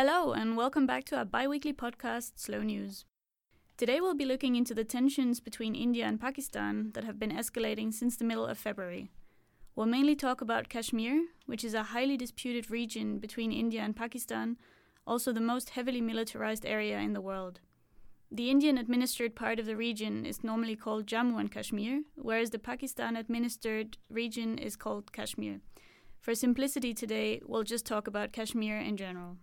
Hello, and welcome back to our bi weekly podcast, Slow News. Today we'll be looking into the tensions between India and Pakistan that have been escalating since the middle of February. We'll mainly talk about Kashmir, which is a highly disputed region between India and Pakistan, also the most heavily militarized area in the world. The Indian administered part of the region is normally called Jammu and Kashmir, whereas the Pakistan administered region is called Kashmir. For simplicity today, we'll just talk about Kashmir in general.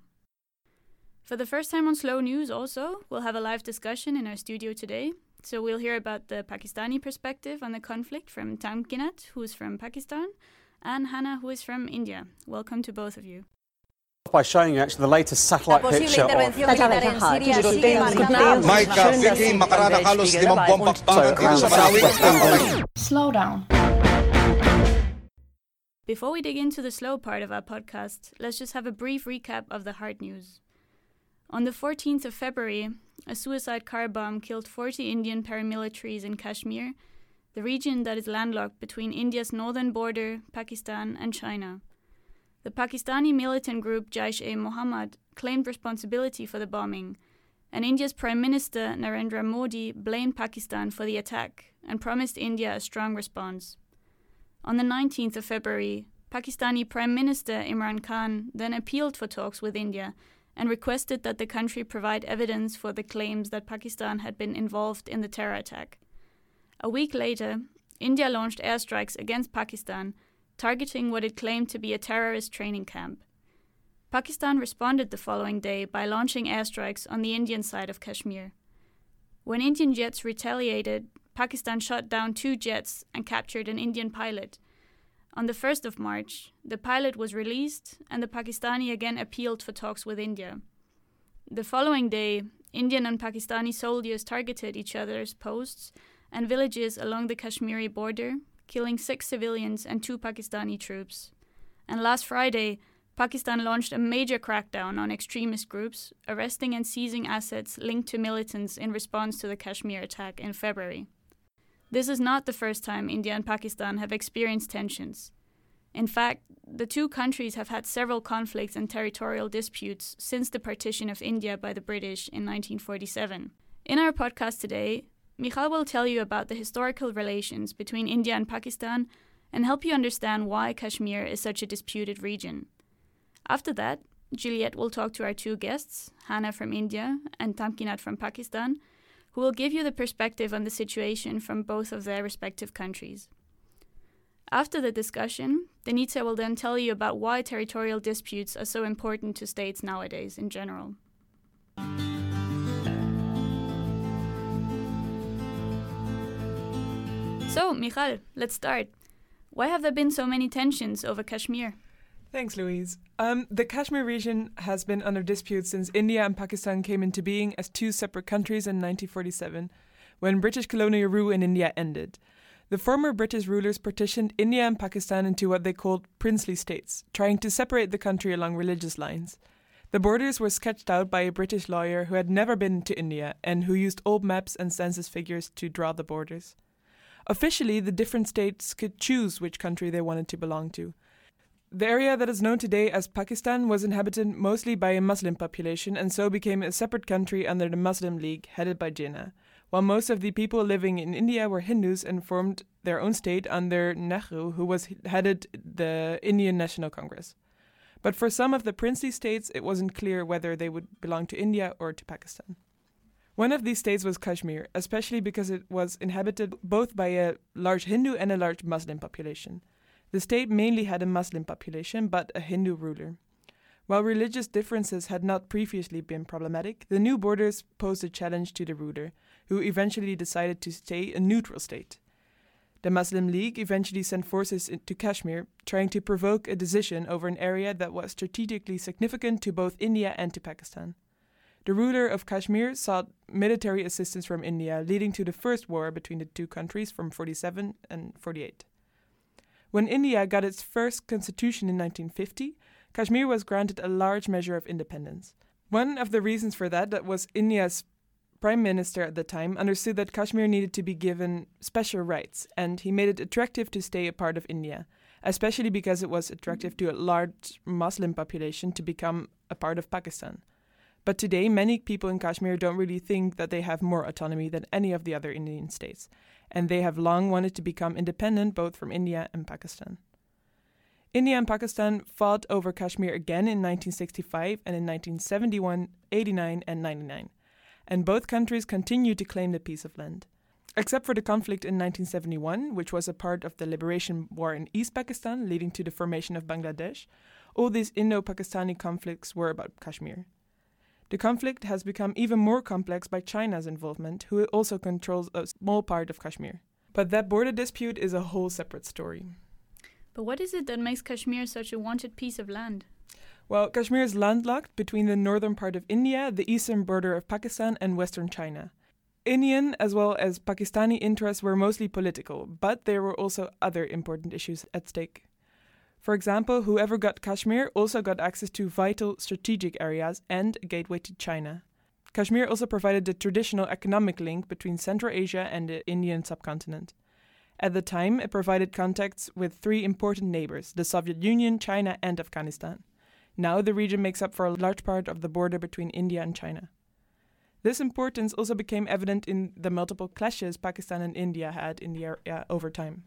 For the first time on Slow News, also, we'll have a live discussion in our studio today. So we'll hear about the Pakistani perspective on the conflict from Tamkinat, who is from Pakistan, and Hannah, who is from India. Welcome to both of you by showing you actually the latest satellite picture of... Slow down. Before we dig into the slow part of our podcast, let's just have a brief recap of the hard news. On the 14th of February, a suicide car bomb killed 40 Indian paramilitaries in Kashmir, the region that is landlocked between India's northern border, Pakistan, and China. The Pakistani militant group Jaish e Mohammed claimed responsibility for the bombing, and India's Prime Minister Narendra Modi blamed Pakistan for the attack and promised India a strong response. On the 19th of February, Pakistani Prime Minister Imran Khan then appealed for talks with India and requested that the country provide evidence for the claims that Pakistan had been involved in the terror attack. A week later, India launched airstrikes against Pakistan targeting what it claimed to be a terrorist training camp. Pakistan responded the following day by launching airstrikes on the Indian side of Kashmir. When Indian jets retaliated, Pakistan shot down two jets and captured an Indian pilot. On the 1st of March, the pilot was released and the Pakistani again appealed for talks with India. The following day, Indian and Pakistani soldiers targeted each other's posts and villages along the Kashmiri border, killing six civilians and two Pakistani troops. And last Friday, Pakistan launched a major crackdown on extremist groups, arresting and seizing assets linked to militants in response to the Kashmir attack in February. This is not the first time India and Pakistan have experienced tensions. In fact, the two countries have had several conflicts and territorial disputes since the partition of India by the British in 1947. In our podcast today, Michal will tell you about the historical relations between India and Pakistan and help you understand why Kashmir is such a disputed region. After that, Juliet will talk to our two guests, Hannah from India and Tamkinat from Pakistan, who will give you the perspective on the situation from both of their respective countries. After the discussion, Denitsa will then tell you about why territorial disputes are so important to states nowadays in general. So, Michal, let's start. Why have there been so many tensions over Kashmir? Thanks, Louise. Um, the Kashmir region has been under dispute since India and Pakistan came into being as two separate countries in 1947, when British colonial rule in India ended. The former British rulers partitioned India and Pakistan into what they called princely states, trying to separate the country along religious lines. The borders were sketched out by a British lawyer who had never been to India and who used old maps and census figures to draw the borders. Officially, the different states could choose which country they wanted to belong to. The area that is known today as Pakistan was inhabited mostly by a Muslim population and so became a separate country under the Muslim League headed by Jinnah, while most of the people living in India were Hindus and formed their own state under Nehru, who was headed the Indian National Congress. But for some of the princely states, it wasn't clear whether they would belong to India or to Pakistan. One of these states was Kashmir, especially because it was inhabited both by a large Hindu and a large Muslim population. The state mainly had a Muslim population, but a Hindu ruler. While religious differences had not previously been problematic, the new borders posed a challenge to the ruler, who eventually decided to stay a neutral state. The Muslim League eventually sent forces to Kashmir, trying to provoke a decision over an area that was strategically significant to both India and to Pakistan. The ruler of Kashmir sought military assistance from India, leading to the first war between the two countries from 47 and 48. When India got its first constitution in 1950, Kashmir was granted a large measure of independence. One of the reasons for that, that was India's prime minister at the time understood that Kashmir needed to be given special rights, and he made it attractive to stay a part of India, especially because it was attractive to a large Muslim population to become a part of Pakistan. But today, many people in Kashmir don't really think that they have more autonomy than any of the other Indian states, and they have long wanted to become independent both from India and Pakistan. India and Pakistan fought over Kashmir again in 1965 and in 1971, 89, and 99, and both countries continued to claim the piece of land. Except for the conflict in 1971, which was a part of the liberation war in East Pakistan, leading to the formation of Bangladesh, all these Indo Pakistani conflicts were about Kashmir. The conflict has become even more complex by China's involvement, who also controls a small part of Kashmir. But that border dispute is a whole separate story. But what is it that makes Kashmir such a wanted piece of land? Well, Kashmir is landlocked between the northern part of India, the eastern border of Pakistan, and western China. Indian as well as Pakistani interests were mostly political, but there were also other important issues at stake. For example, whoever got Kashmir also got access to vital strategic areas and a gateway to China. Kashmir also provided the traditional economic link between Central Asia and the Indian subcontinent. At the time, it provided contacts with three important neighbors the Soviet Union, China, and Afghanistan. Now the region makes up for a large part of the border between India and China. This importance also became evident in the multiple clashes Pakistan and India had in the area over time.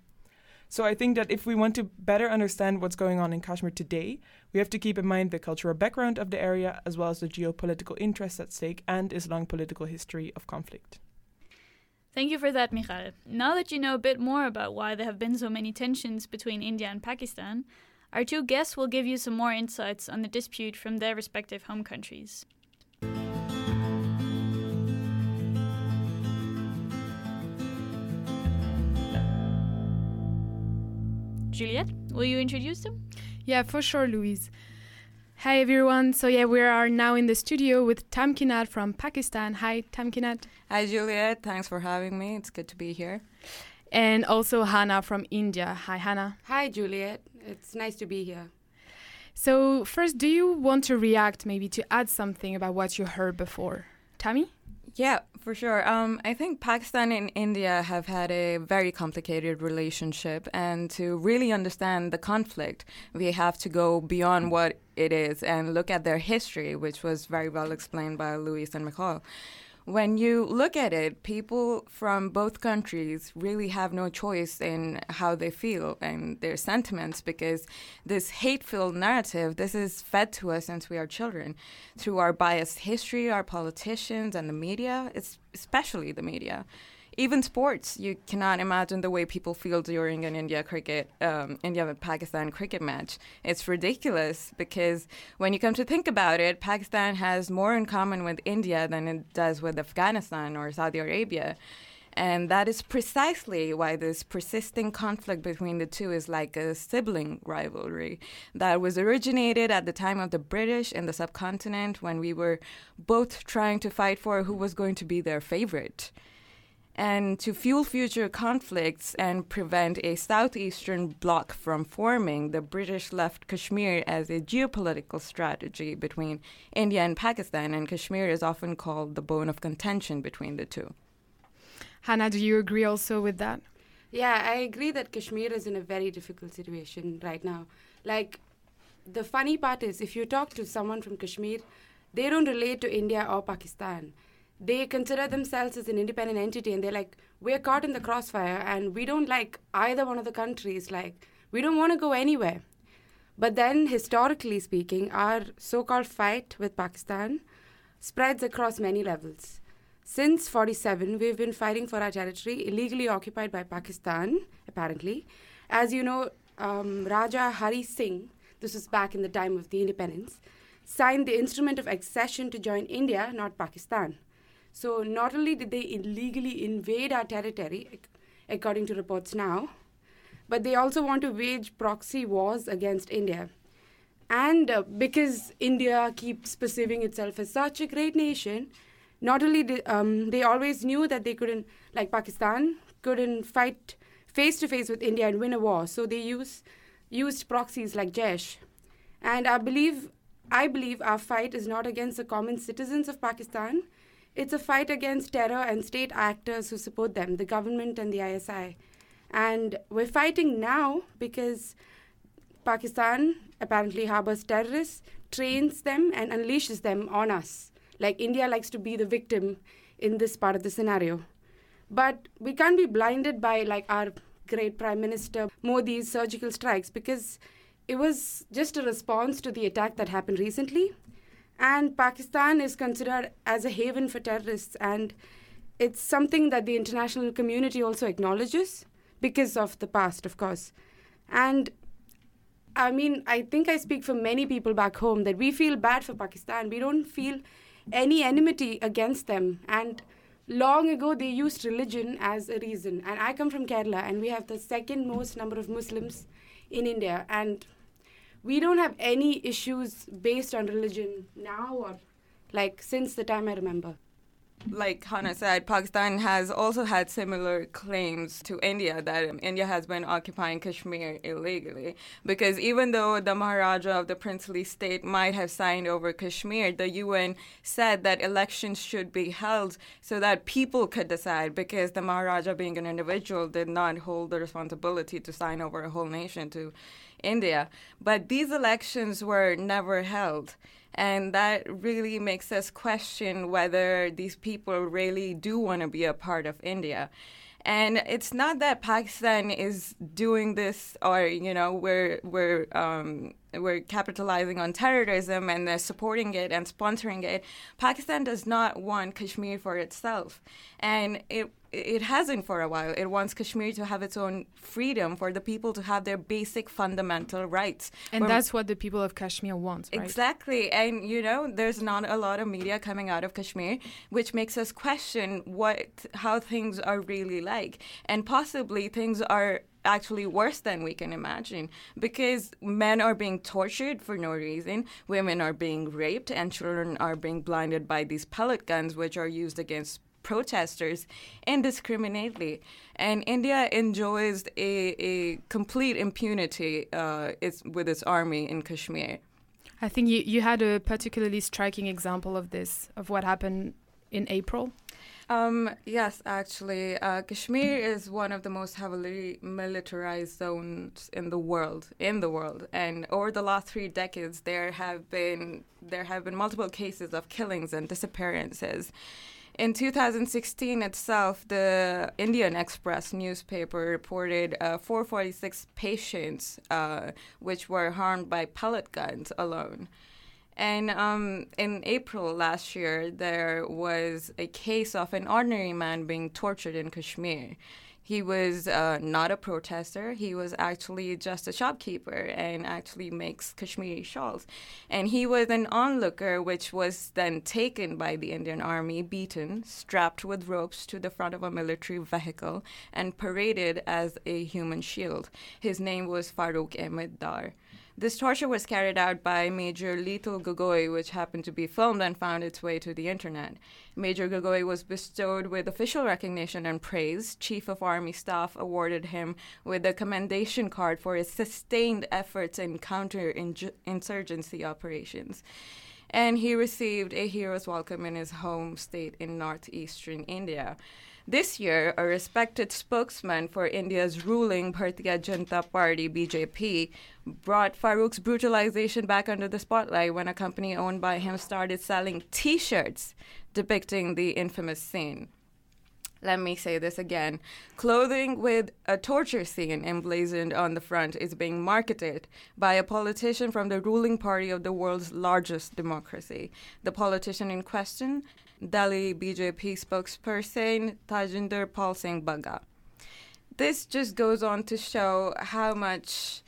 So I think that if we want to better understand what's going on in Kashmir today, we have to keep in mind the cultural background of the area as well as the geopolitical interests at stake and long political history of conflict. Thank you for that, Michal. Now that you know a bit more about why there have been so many tensions between India and Pakistan, our two guests will give you some more insights on the dispute from their respective home countries. Juliet, will you introduce them? Yeah, for sure, Louise. Hi everyone. So yeah, we are now in the studio with Tamkinat from Pakistan. Hi, Tamkinat. Hi, Juliet. Thanks for having me. It's good to be here. And also Hannah from India. Hi, Hannah. Hi, Juliet. It's nice to be here. So first, do you want to react, maybe to add something about what you heard before, Tammy? Yeah, for sure. Um, I think Pakistan and India have had a very complicated relationship, and to really understand the conflict, we have to go beyond what it is and look at their history, which was very well explained by Louise and Michal when you look at it, people from both countries really have no choice in how they feel and their sentiments because this hate-filled narrative, this is fed to us since we are children. Through our biased history, our politicians, and the media, especially the media even sports, you cannot imagine the way people feel during an India cricket, um, India Pakistan cricket match. It's ridiculous because when you come to think about it, Pakistan has more in common with India than it does with Afghanistan or Saudi Arabia. And that is precisely why this persisting conflict between the two is like a sibling rivalry that was originated at the time of the British in the subcontinent when we were both trying to fight for who was going to be their favorite and to fuel future conflicts and prevent a southeastern bloc from forming, the British left Kashmir as a geopolitical strategy between India and Pakistan, and Kashmir is often called the bone of contention between the two. Hannah, do you agree also with that? Yeah, I agree that Kashmir is in a very difficult situation right now. Like, the funny part is, if you talk to someone from Kashmir, they don't relate to India or Pakistan they consider themselves as an independent entity and they're like we're caught in the crossfire and we don't like either one of the countries like we don't want to go anywhere. But then historically speaking our so-called fight with pakistan spreads across many levels. Since 47 we've been fighting for our territory illegally occupied by pakistan apparently. As you know um, raja hari singh this was back in the time of the independence signed the instrument of accession to join india not pakistan so not only did they illegally invade our territory, according to reports now, but they also want to wage proxy wars against India. And uh, because India keeps perceiving itself as such a great nation, not only did, um, they always knew that they couldn't, like Pakistan, couldn't fight face to face with India and win a war. So they use, used proxies like Jaish. And I believe, I believe our fight is not against the common citizens of Pakistan, it's a fight against terror and state actors who support them, the government and the ISI. And we're fighting now because Pakistan apparently harbors terrorists, trains them, and unleashes them on us. Like India likes to be the victim in this part of the scenario. But we can't be blinded by like our great Prime Minister Modi's surgical strikes because it was just a response to the attack that happened recently. And Pakistan is considered as a haven for terrorists, and it's something that the international community also acknowledges because of the past, of course. And I mean, I think I speak for many people back home that we feel bad for Pakistan. We don't feel any enmity against them. And long ago, they used religion as a reason. And I come from Kerala, and we have the second most number of Muslims in India. And we don't have any issues based on religion now or like since the time I remember like Hannah said, Pakistan has also had similar claims to India that India has been occupying Kashmir illegally. Because even though the Maharaja of the princely state might have signed over Kashmir, the UN said that elections should be held so that people could decide. Because the Maharaja, being an individual, did not hold the responsibility to sign over a whole nation to India. But these elections were never held. And that really makes us question whether these people really do want to be a part of India. And it's not that Pakistan is doing this, or you know, we're we're um, we're capitalizing on terrorism and they're supporting it and sponsoring it. Pakistan does not want Kashmir for itself, and it it hasn't for a while. It wants Kashmir to have its own freedom for the people to have their basic fundamental rights. And that's what the people of Kashmir want, right? Exactly. And you know, there's not a lot of media coming out of Kashmir, which makes us question what how things are really like. And possibly things are actually worse than we can imagine because men are being tortured for no reason, women are being raped, and children are being blinded by these pellet guns, which are used against protesters indiscriminately. And India enjoys a, a complete impunity uh, with its army in Kashmir. I think you, you had a particularly striking example of this, of what happened in April. Um, yes, actually, uh, Kashmir is one of the most heavily militarized zones in the world. In the world, and over the last three decades, there have been there have been multiple cases of killings and disappearances. In 2016 itself, the Indian Express newspaper reported uh, 446 patients uh, which were harmed by pellet guns alone. And um, in April last year, there was a case of an ordinary man being tortured in Kashmir. He was uh, not a protester. He was actually just a shopkeeper and actually makes Kashmiri shawls. And he was an onlooker, which was then taken by the Indian army, beaten, strapped with ropes to the front of a military vehicle, and paraded as a human shield. His name was Farooq Ahmed Dar. This torture was carried out by Major Leetul Gogoi, which happened to be filmed and found its way to the internet. Major Gogoi was bestowed with official recognition and praise. Chief of Army Staff awarded him with a commendation card for his sustained efforts in counter insurgency operations. And he received a hero's welcome in his home state in northeastern India. This year, a respected spokesman for India's ruling Bharatiya Janata Party BJP brought Farooq's brutalization back under the spotlight when a company owned by him started selling T-shirts depicting the infamous scene. Let me say this again. Clothing with a torture scene emblazoned on the front is being marketed by a politician from the ruling party of the world's largest democracy. The politician in question Delhi BJP spokesperson Tajinder Pal Singh Bagga. This just goes on to show how much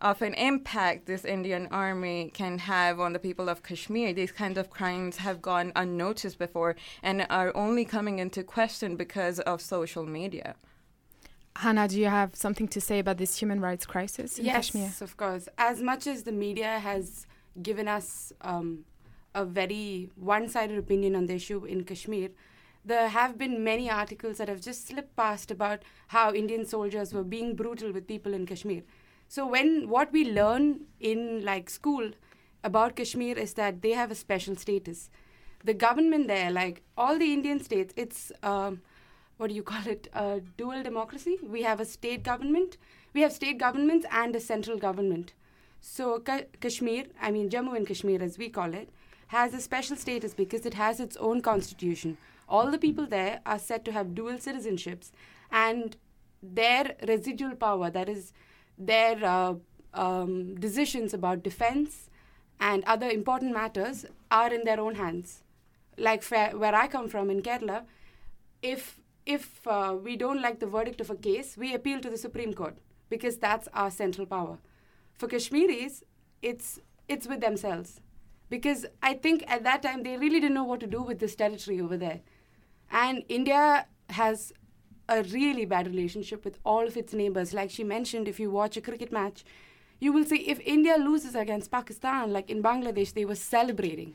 of an impact this Indian army can have on the people of Kashmir. These kinds of crimes have gone unnoticed before and are only coming into question because of social media. Hannah, do you have something to say about this human rights crisis in yes, Kashmir? Yes, of course. As much as the media has given us um, a very one sided opinion on the issue in Kashmir. There have been many articles that have just slipped past about how Indian soldiers were being brutal with people in Kashmir. So when what we learn in like school about Kashmir is that they have a special status. The government there, like all the Indian states, it's um, what do you call it? A dual democracy. We have a state government. We have state governments and a central government. So Ka- Kashmir, I mean Jammu and Kashmir as we call it, has a special status because it has its own constitution. All the people there are said to have dual citizenships, and their residual power, that is, their uh, um, decisions about defense and other important matters, are in their own hands. Like fa- where I come from in Kerala, if if uh, we don't like the verdict of a case, we appeal to the Supreme Court because that's our central power. For Kashmiris, it's it's with themselves because I think at that time they really didn't know what to do with this territory over there, and India has a really bad relationship with all of its neighbors. Like she mentioned, if you watch a cricket match, you will see if India loses against Pakistan, like in Bangladesh, they were celebrating.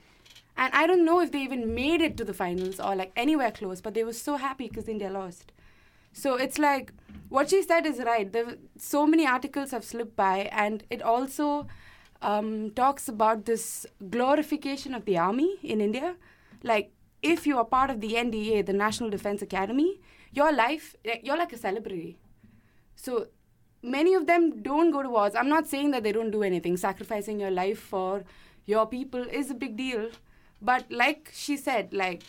And I don't know if they even made it to the finals or like anywhere close, but they were so happy because India lost. So it's like what she said is right. There, so many articles have slipped by, and it also um, talks about this glorification of the army in India. Like, if you are part of the NDA, the National Defense Academy, your life, you're like a celebrity. So many of them don't go to wars. I'm not saying that they don't do anything. Sacrificing your life for your people is a big deal. But like she said, like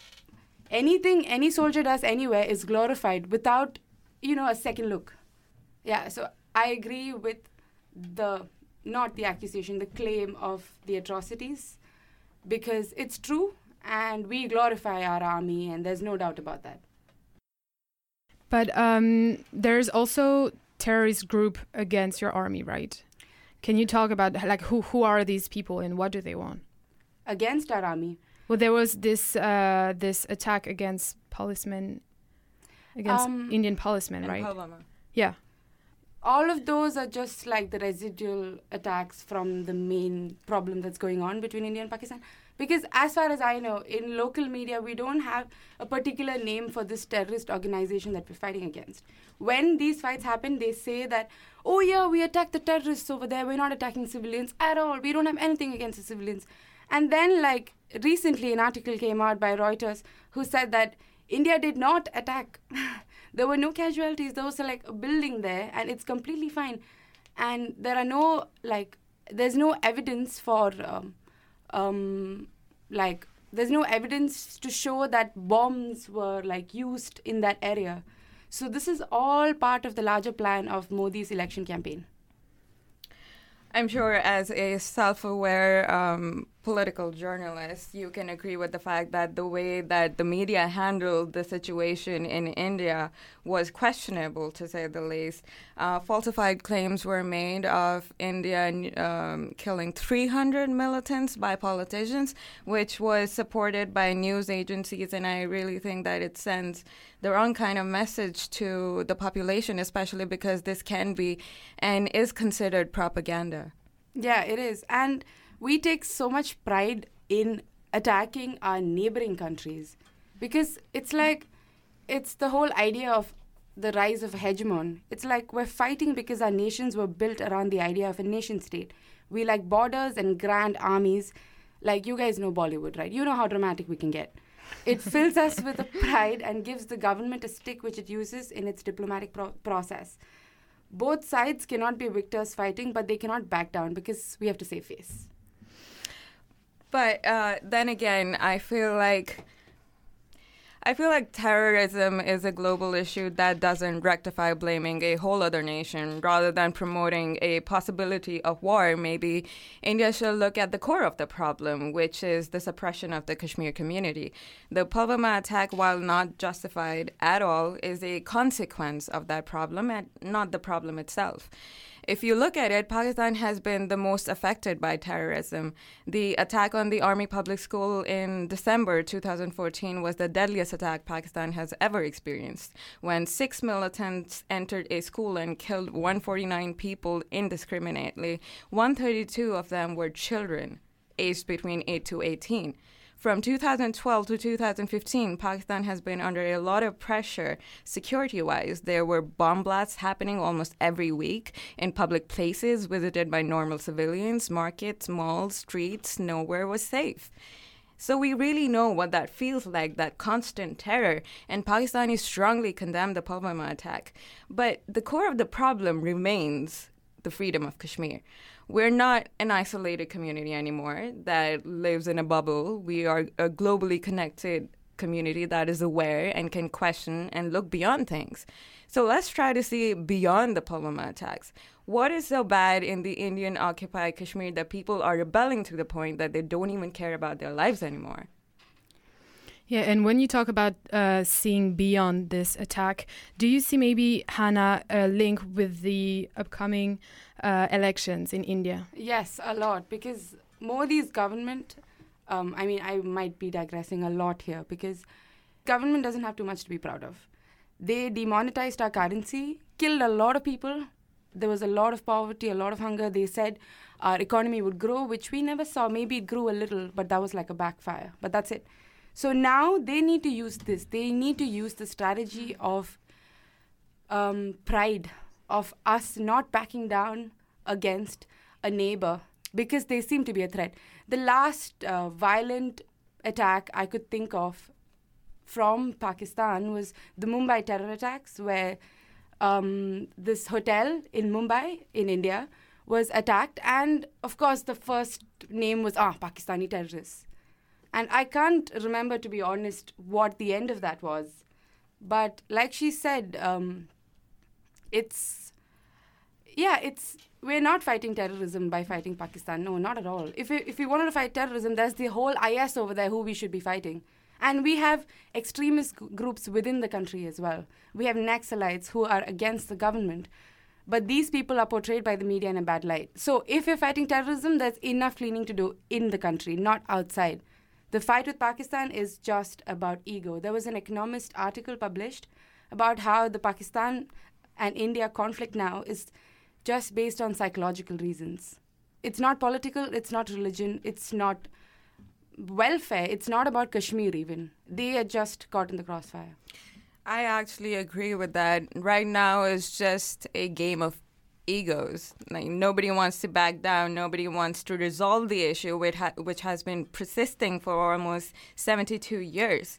anything any soldier does anywhere is glorified without, you know, a second look. Yeah, so I agree with the not the accusation, the claim of the atrocities because it's true and we glorify our army and there's no doubt about that. But um, there's also terrorist group against your army, right? Can you talk about like who who are these people and what do they want? Against our army. Well, there was this uh, this attack against policemen, against Um, Indian policemen, In right? Pulwama. Yeah. All of those are just like the residual attacks from the main problem that's going on between India and Pakistan. Because as far as I know, in local media, we don't have a particular name for this terrorist organization that we're fighting against. When these fights happen, they say that, oh yeah, we attacked the terrorists over there. We're not attacking civilians at all. We don't have anything against the civilians. And then, like recently, an article came out by Reuters who said that India did not attack. there were no casualties. There was like a building there, and it's completely fine. And there are no like, there's no evidence for, um, um, like, there's no evidence to show that bombs were like used in that area. So this is all part of the larger plan of Modi's election campaign. I'm sure, as a self aware um, political journalist, you can agree with the fact that the way that the media handled the situation in India was questionable, to say the least. Uh, falsified claims were made of India um, killing 300 militants by politicians, which was supported by news agencies, and I really think that it sends the wrong kind of message to the population, especially because this can be and is considered propaganda. Yeah, it is. And we take so much pride in attacking our neighboring countries because it's like it's the whole idea of the rise of hegemon. It's like we're fighting because our nations were built around the idea of a nation state. We like borders and grand armies. Like you guys know Bollywood, right? You know how dramatic we can get. It fills us with a pride and gives the government a stick which it uses in its diplomatic pro- process. Both sides cannot be victors fighting, but they cannot back down because we have to save face. But uh, then again, I feel like I feel like terrorism is a global issue that doesn't rectify blaming a whole other nation rather than promoting a possibility of war. Maybe India should look at the core of the problem, which is the suppression of the Kashmir community. The Pulwama attack, while not justified at all, is a consequence of that problem and not the problem itself. If you look at it, Pakistan has been the most affected by terrorism. The attack on the Army Public School in December 2014 was the deadliest attack Pakistan has ever experienced, when six militants entered a school and killed 149 people indiscriminately. 132 of them were children aged between 8 to 18. From 2012 to 2015, Pakistan has been under a lot of pressure security wise. There were bomb blasts happening almost every week in public places visited by normal civilians, markets, malls, streets, nowhere was safe. So we really know what that feels like, that constant terror, and Pakistanis strongly condemn the Pulwama attack. But the core of the problem remains the freedom of Kashmir. We're not an isolated community anymore that lives in a bubble. We are a globally connected community that is aware and can question and look beyond things. So let's try to see beyond the Pulwama attacks. What is so bad in the Indian occupied Kashmir that people are rebelling to the point that they don't even care about their lives anymore? Yeah, and when you talk about uh, seeing beyond this attack, do you see maybe, Hannah, a link with the upcoming uh, elections in India? Yes, a lot, because Modi's government, um, I mean, I might be digressing a lot here, because government doesn't have too much to be proud of. They demonetized our currency, killed a lot of people. There was a lot of poverty, a lot of hunger. They said our economy would grow, which we never saw. Maybe it grew a little, but that was like a backfire. But that's it. So now they need to use this. They need to use the strategy of um, pride, of us not backing down against a neighbor because they seem to be a threat. The last uh, violent attack I could think of from Pakistan was the Mumbai terror attacks, where um, this hotel in Mumbai, in India, was attacked. And of course, the first name was ah, Pakistani terrorists. And I can't remember, to be honest, what the end of that was. But like she said, um, it's, yeah, it's, we're not fighting terrorism by fighting Pakistan. No, not at all. If we, if we wanted to fight terrorism, there's the whole IS over there who we should be fighting. And we have extremist groups within the country as well. We have Naxalites who are against the government. But these people are portrayed by the media in a bad light. So if you're fighting terrorism, there's enough cleaning to do in the country, not outside. The fight with Pakistan is just about ego. There was an economist article published about how the Pakistan and India conflict now is just based on psychological reasons. It's not political, it's not religion, it's not welfare, it's not about Kashmir even. They are just caught in the crossfire. I actually agree with that. Right now, it's just a game of egos. Like nobody wants to back down. Nobody wants to resolve the issue, which, ha- which has been persisting for almost 72 years.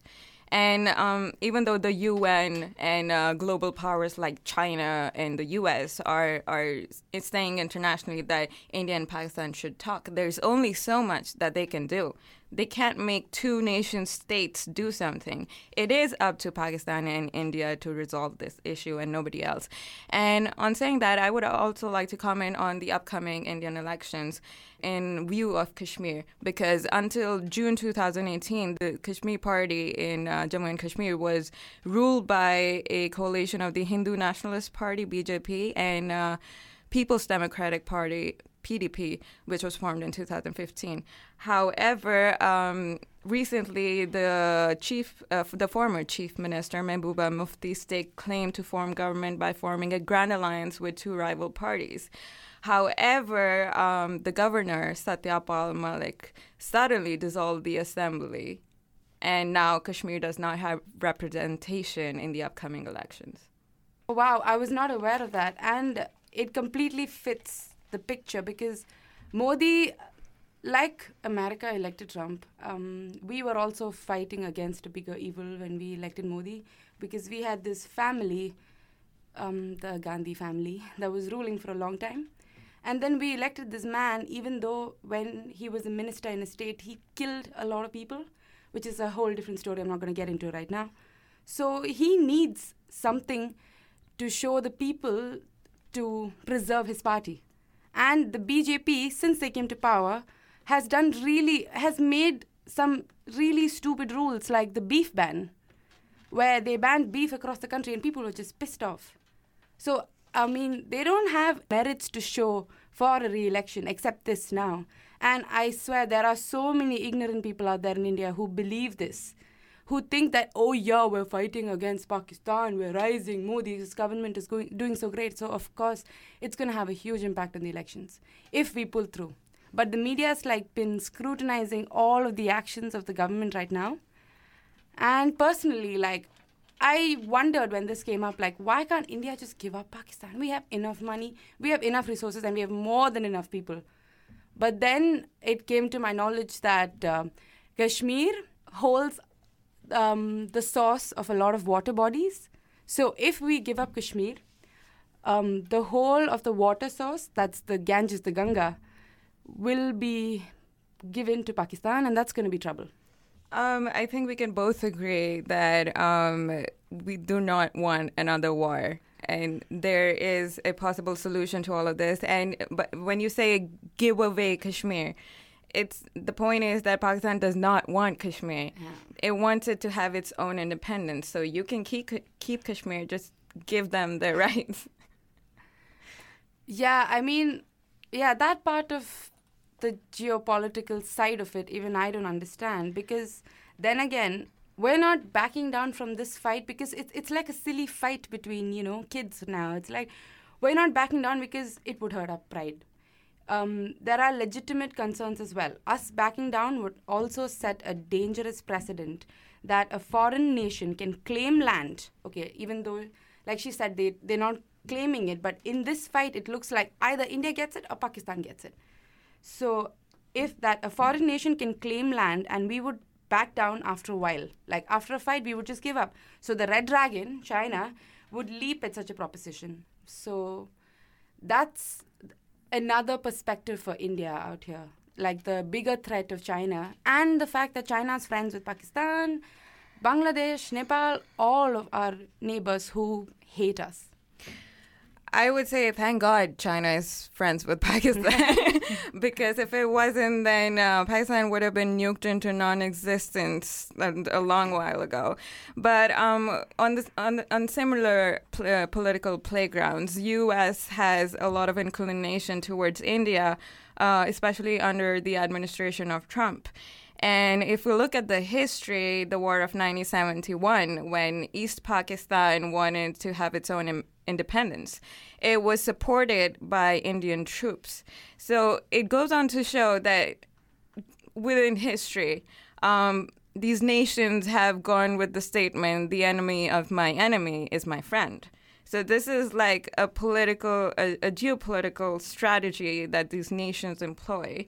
And um, even though the UN and uh, global powers like China and the US are, are saying internationally that India and Pakistan should talk, there's only so much that they can do they can't make two nation states do something. It is up to Pakistan and India to resolve this issue and nobody else. And on saying that, I would also like to comment on the upcoming Indian elections in view of Kashmir, because until June 2018, the Kashmir Party in uh, Jammu and Kashmir was ruled by a coalition of the Hindu Nationalist Party, BJP, and uh, People's Democratic Party, PDP, which was formed in 2015. However, um, recently the chief, uh, the former chief minister Mehbooba Mufti staked claim to form government by forming a grand alliance with two rival parties. However, um, the governor Satyapal Malik suddenly dissolved the assembly, and now Kashmir does not have representation in the upcoming elections. Wow, I was not aware of that, and it completely fits the picture because Modi, like America elected Trump, um, we were also fighting against a bigger evil when we elected Modi because we had this family, um, the Gandhi family, that was ruling for a long time. And then we elected this man, even though when he was a minister in a state, he killed a lot of people, which is a whole different story I'm not going to get into right now. So he needs something to show the people to preserve his party. And the BJP, since they came to power, has done really, has made some really stupid rules like the beef ban, where they banned beef across the country and people were just pissed off. So, I mean, they don't have merits to show for a re election except this now. And I swear there are so many ignorant people out there in India who believe this who think that, oh, yeah, we're fighting against Pakistan, we're rising, Modi's government is going, doing so great. So, of course, it's going to have a huge impact on the elections if we pull through. But the media has like been scrutinizing all of the actions of the government right now. And personally, like, I wondered when this came up, like, why can't India just give up Pakistan? We have enough money, we have enough resources, and we have more than enough people. But then it came to my knowledge that uh, Kashmir holds um, the source of a lot of water bodies. So if we give up Kashmir, um, the whole of the water source, that's the Ganges, the Ganga, will be given to Pakistan, and that's going to be trouble. Um, I think we can both agree that um, we do not want another war, and there is a possible solution to all of this. And but when you say give away Kashmir, it's the point is that Pakistan does not want Kashmir. Yeah. It wants it to have its own independence. So you can keep keep Kashmir, just give them their rights. Yeah, I mean, yeah, that part of the geopolitical side of it, even I don't understand because then again, we're not backing down from this fight because it's it's like a silly fight between you know kids now. It's like we're not backing down because it would hurt our pride. Um, there are legitimate concerns as well. Us backing down would also set a dangerous precedent that a foreign nation can claim land. Okay, even though, like she said, they they're not claiming it, but in this fight, it looks like either India gets it or Pakistan gets it. So if that a foreign nation can claim land and we would back down after a while, like after a fight, we would just give up. So the Red Dragon, China, would leap at such a proposition. So that's another perspective for India out here. Like the bigger threat of China and the fact that China is friends with Pakistan, Bangladesh, Nepal, all of our neighbors who hate us. I would say thank God China is friends with Pakistan because if it wasn't, then uh, Pakistan would have been nuked into non-existence a, a long while ago. But um, on this, on, on similar pl- uh, political playgrounds, U.S. has a lot of inclination towards India, uh, especially under the administration of Trump. And if we look at the history, the War of 1971, when East Pakistan wanted to have its own independence, it was supported by Indian troops. So it goes on to show that within history, um, these nations have gone with the statement, the enemy of my enemy is my friend. So this is like a political, a, a geopolitical strategy that these nations employ.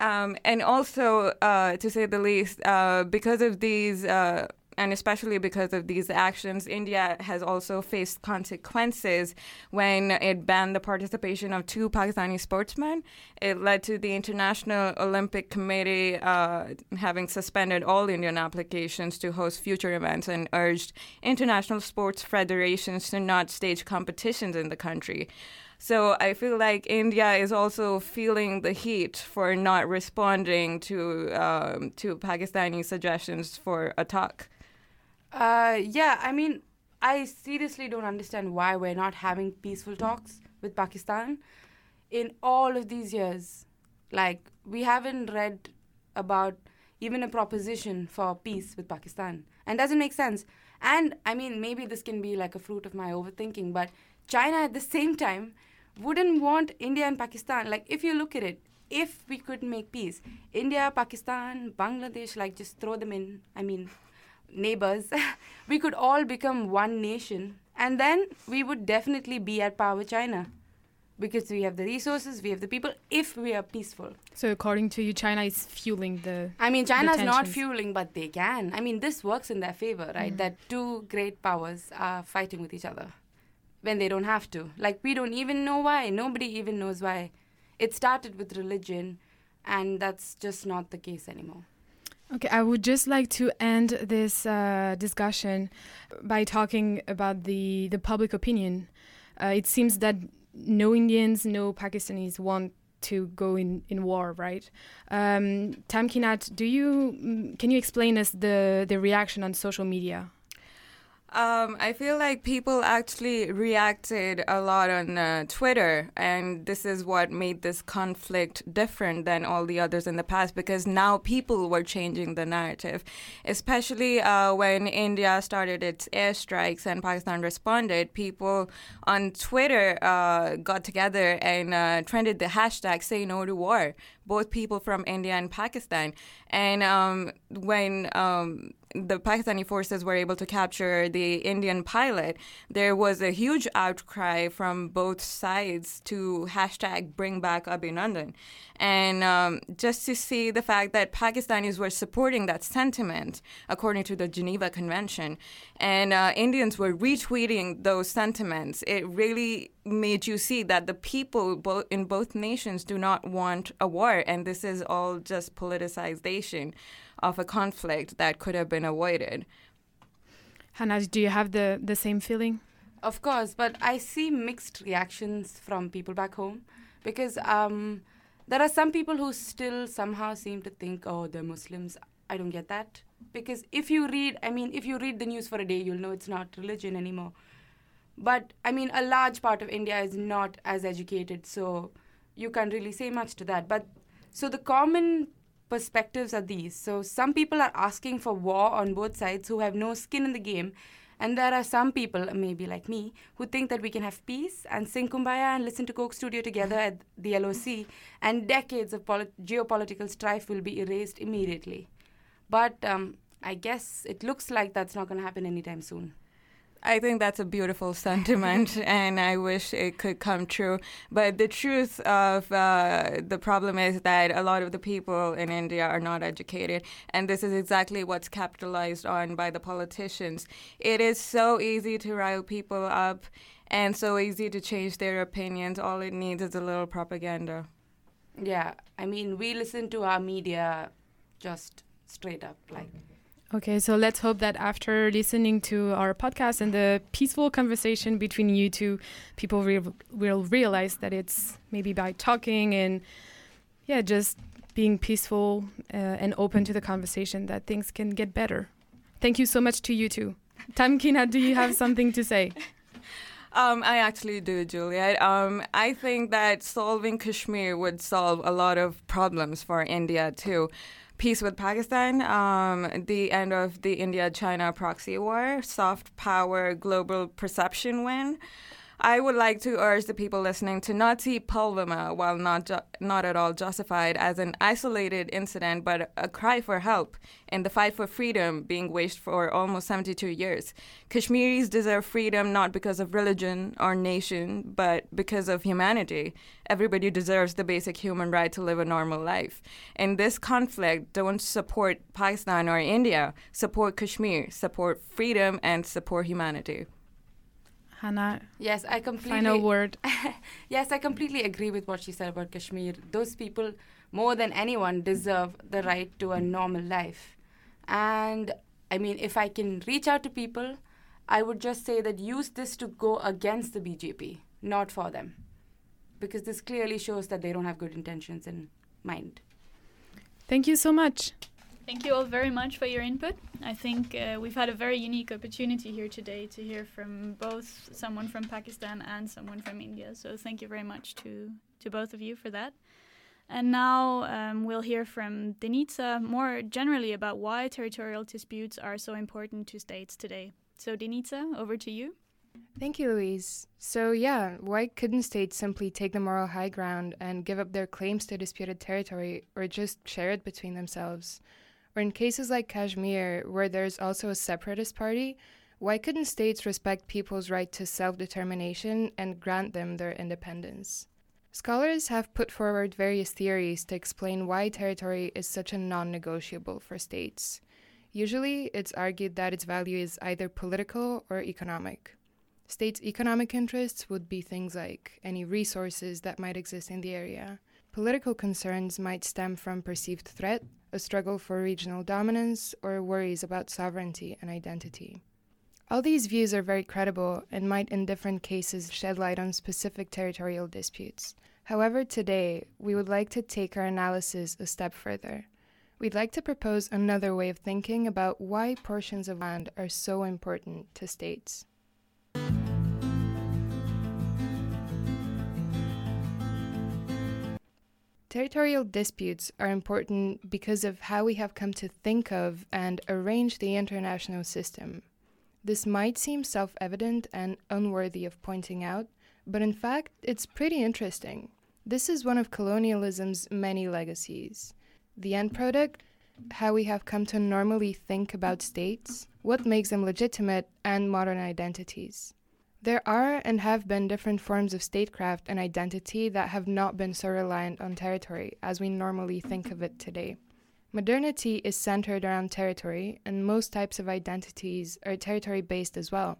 Um, and also, uh, to say the least, uh, because of these, uh, and especially because of these actions, India has also faced consequences when it banned the participation of two Pakistani sportsmen. It led to the International Olympic Committee uh, having suspended all Indian applications to host future events and urged international sports federations to not stage competitions in the country. So I feel like India is also feeling the heat for not responding to um, to Pakistani suggestions for a talk. Uh, yeah, I mean, I seriously don't understand why we're not having peaceful talks with Pakistan in all of these years. Like, we haven't read about even a proposition for peace with Pakistan. And doesn't make sense. And I mean, maybe this can be like a fruit of my overthinking, but China at the same time wouldn't want India and Pakistan. Like, if you look at it, if we could make peace, India, Pakistan, Bangladesh, like, just throw them in, I mean, neighbors, we could all become one nation. And then we would definitely be at power with China because we have the resources, we have the people, if we are peaceful. So, according to you, China is fueling the. I mean, China is not fueling, but they can. I mean, this works in their favor, right? Mm. That two great powers are fighting with each other when they don't have to. Like, we don't even know why. Nobody even knows why. It started with religion, and that's just not the case anymore. Okay, I would just like to end this uh, discussion by talking about the, the public opinion. Uh, it seems that no Indians, no Pakistanis want to go in, in war, right? Um, Tamkinat, do you mm, can you explain us the the reaction on social media? Um, I feel like people actually reacted a lot on uh, Twitter, and this is what made this conflict different than all the others in the past because now people were changing the narrative, especially uh, when India started its airstrikes and Pakistan responded. People on Twitter uh, got together and uh, trended the hashtag "Say No to War," both people from India and Pakistan. And um, when um, the Pakistani forces were able to capture the Indian pilot, there was a huge outcry from both sides to hashtag bring back Abhinandan. And um, just to see the fact that Pakistanis were supporting that sentiment, according to the Geneva Convention, and uh, Indians were retweeting those sentiments, it really made you see that the people bo- in both nations do not want a war, and this is all just politicization of a conflict that could have been avoided. Hannah, do you have the, the same feeling? Of course, but I see mixed reactions from people back home because um, there are some people who still somehow seem to think, oh, they're Muslims. I don't get that. Because if you read, I mean, if you read the news for a day, you'll know it's not religion anymore. But I mean, a large part of India is not as educated, so you can't really say much to that. But so the common perspectives are these. So some people are asking for war on both sides who have no skin in the game. And there are some people, maybe like me, who think that we can have peace and sing Kumbaya and listen to Coke Studio together at the LOC, and decades of polit- geopolitical strife will be erased immediately. But um, I guess it looks like that's not going to happen anytime soon. I think that's a beautiful sentiment, and I wish it could come true. But the truth of uh, the problem is that a lot of the people in India are not educated, and this is exactly what's capitalized on by the politicians. It is so easy to rile people up, and so easy to change their opinions. All it needs is a little propaganda. Yeah, I mean, we listen to our media just straight up, like. Okay, so let's hope that after listening to our podcast and the peaceful conversation between you two, people re- will realize that it's maybe by talking and, yeah, just being peaceful uh, and open to the conversation that things can get better. Thank you so much to you two. Tamkina, do you have something to say? Um, I actually do, Juliet. Um, I think that solving Kashmir would solve a lot of problems for India too peace with Pakistan, um, the end of the India China proxy war, soft power global perception win. I would like to urge the people listening to not see Pulwama, while not ju- not at all justified, as an isolated incident, but a cry for help in the fight for freedom being waged for almost 72 years. Kashmiris deserve freedom not because of religion or nation, but because of humanity. Everybody deserves the basic human right to live a normal life. In this conflict, don't support Pakistan or India. Support Kashmir, support freedom, and support humanity. Hannah. Yes, I completely. Final word. yes, I completely agree with what she said about Kashmir. Those people, more than anyone, deserve the right to a normal life. And I mean, if I can reach out to people, I would just say that use this to go against the BJP, not for them. Because this clearly shows that they don't have good intentions in mind. Thank you so much. Thank you all very much for your input. I think uh, we've had a very unique opportunity here today to hear from both someone from Pakistan and someone from India. So thank you very much to, to both of you for that. And now um, we'll hear from Denitsa more generally about why territorial disputes are so important to states today. So, Denitsa, over to you. Thank you, Louise. So, yeah, why couldn't states simply take the moral high ground and give up their claims to disputed territory or just share it between themselves? Or in cases like Kashmir, where there's also a separatist party, why couldn't states respect people's right to self determination and grant them their independence? Scholars have put forward various theories to explain why territory is such a non negotiable for states. Usually, it's argued that its value is either political or economic. States' economic interests would be things like any resources that might exist in the area. Political concerns might stem from perceived threat a struggle for regional dominance, or worries about sovereignty and identity. All these views are very credible and might, in different cases, shed light on specific territorial disputes. However, today, we would like to take our analysis a step further. We'd like to propose another way of thinking about why portions of land are so important to states. Territorial disputes are important because of how we have come to think of and arrange the international system. This might seem self evident and unworthy of pointing out, but in fact, it's pretty interesting. This is one of colonialism's many legacies. The end product? how we have come to normally think about states, what makes them legitimate, and modern identities. There are and have been different forms of statecraft and identity that have not been so reliant on territory as we normally think of it today. Modernity is centered around territory, and most types of identities are territory based as well.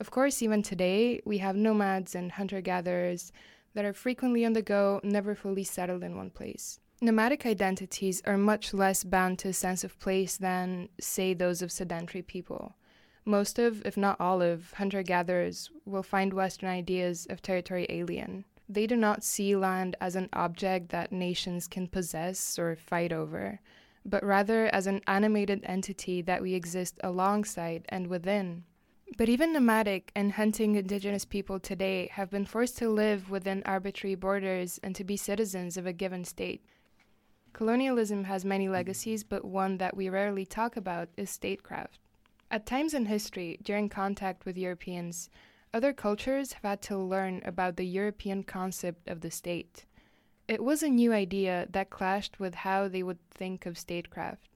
Of course, even today, we have nomads and hunter gatherers that are frequently on the go, never fully settled in one place. Nomadic identities are much less bound to a sense of place than, say, those of sedentary people. Most of, if not all of, hunter gatherers will find Western ideas of territory alien. They do not see land as an object that nations can possess or fight over, but rather as an animated entity that we exist alongside and within. But even nomadic and hunting indigenous people today have been forced to live within arbitrary borders and to be citizens of a given state. Colonialism has many legacies, but one that we rarely talk about is statecraft. At times in history, during contact with Europeans, other cultures have had to learn about the European concept of the state. It was a new idea that clashed with how they would think of statecraft.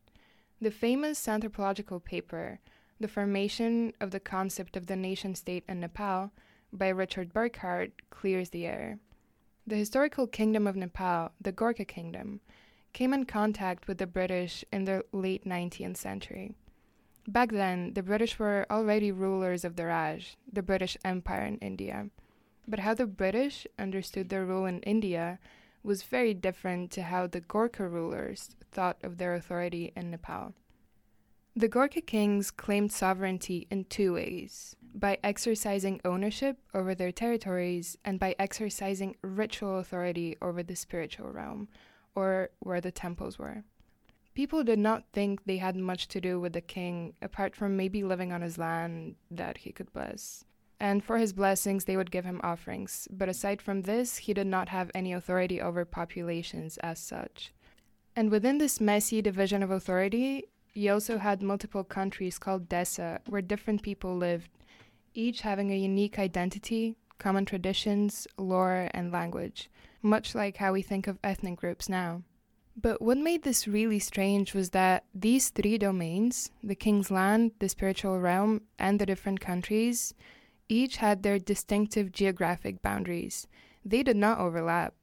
The famous anthropological paper, the Formation of the Concept of the Nation State in Nepal by Richard Burghart clears the air. The historical kingdom of Nepal, the Gorkha Kingdom, came in contact with the British in the late 19th century. Back then, the British were already rulers of the Raj, the British Empire in India. But how the British understood their rule in India was very different to how the Gorkha rulers thought of their authority in Nepal. The Gorkha kings claimed sovereignty in two ways by exercising ownership over their territories and by exercising ritual authority over the spiritual realm, or where the temples were. People did not think they had much to do with the king, apart from maybe living on his land that he could bless. And for his blessings, they would give him offerings. But aside from this, he did not have any authority over populations as such. And within this messy division of authority, he also had multiple countries called Desa, where different people lived, each having a unique identity, common traditions, lore, and language, much like how we think of ethnic groups now. But what made this really strange was that these three domains the king's land, the spiritual realm, and the different countries each had their distinctive geographic boundaries. They did not overlap.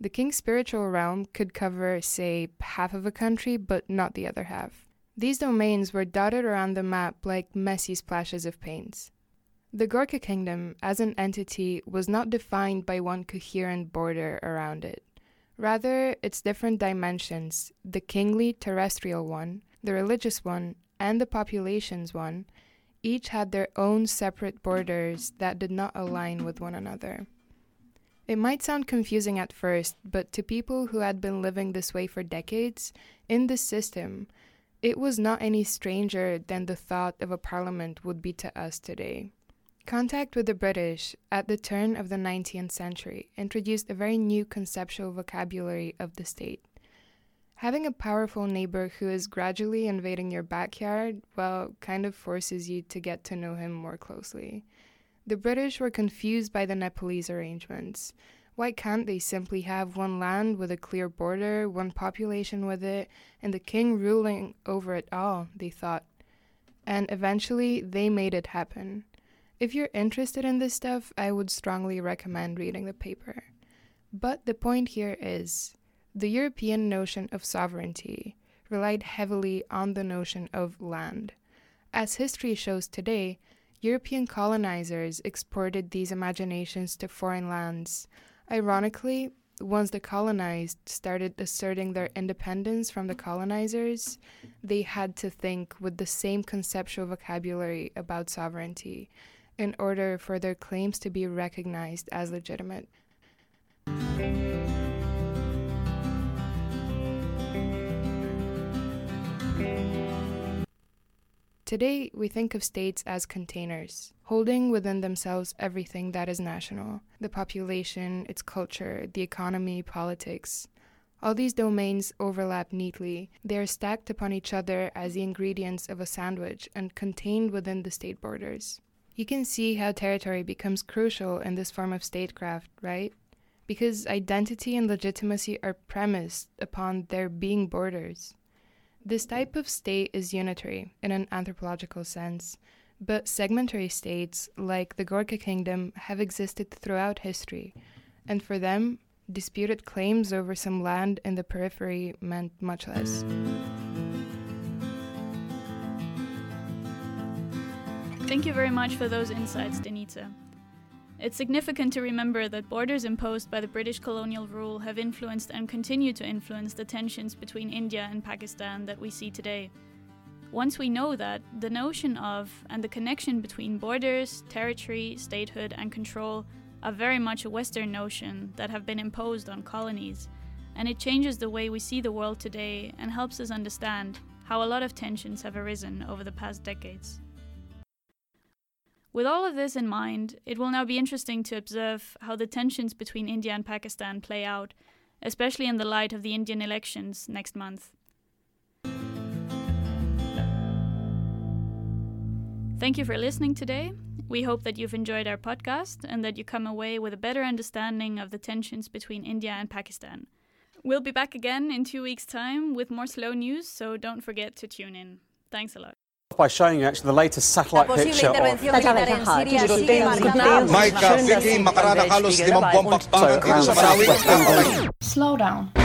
The king's spiritual realm could cover, say, half of a country, but not the other half. These domains were dotted around the map like messy splashes of paint. The Gorkha kingdom, as an entity, was not defined by one coherent border around it. Rather, its different dimensions, the kingly terrestrial one, the religious one, and the populations one, each had their own separate borders that did not align with one another. It might sound confusing at first, but to people who had been living this way for decades, in this system, it was not any stranger than the thought of a parliament would be to us today. Contact with the British at the turn of the 19th century introduced a very new conceptual vocabulary of the state. Having a powerful neighbor who is gradually invading your backyard, well, kind of forces you to get to know him more closely. The British were confused by the Nepalese arrangements. Why can't they simply have one land with a clear border, one population with it, and the king ruling over it all? They thought. And eventually, they made it happen. If you're interested in this stuff, I would strongly recommend reading the paper. But the point here is the European notion of sovereignty relied heavily on the notion of land. As history shows today, European colonizers exported these imaginations to foreign lands, Ironically, once the colonized started asserting their independence from the colonizers, they had to think with the same conceptual vocabulary about sovereignty in order for their claims to be recognized as legitimate. Today, we think of states as containers, holding within themselves everything that is national the population, its culture, the economy, politics. All these domains overlap neatly. They are stacked upon each other as the ingredients of a sandwich and contained within the state borders. You can see how territory becomes crucial in this form of statecraft, right? Because identity and legitimacy are premised upon there being borders. This type of state is unitary in an anthropological sense, but segmentary states, like the Gorkha kingdom, have existed throughout history, and for them, disputed claims over some land in the periphery meant much less. Thank you very much for those insights, Denita. It's significant to remember that borders imposed by the British colonial rule have influenced and continue to influence the tensions between India and Pakistan that we see today. Once we know that, the notion of and the connection between borders, territory, statehood, and control are very much a Western notion that have been imposed on colonies, and it changes the way we see the world today and helps us understand how a lot of tensions have arisen over the past decades. With all of this in mind, it will now be interesting to observe how the tensions between India and Pakistan play out, especially in the light of the Indian elections next month. Thank you for listening today. We hope that you've enjoyed our podcast and that you come away with a better understanding of the tensions between India and Pakistan. We'll be back again in two weeks' time with more slow news, so don't forget to tune in. Thanks a lot. By showing you actually the latest satellite picture of... Mike, uh, Vicky, makarada halos limang bombak bang sa Marawi. Slow down.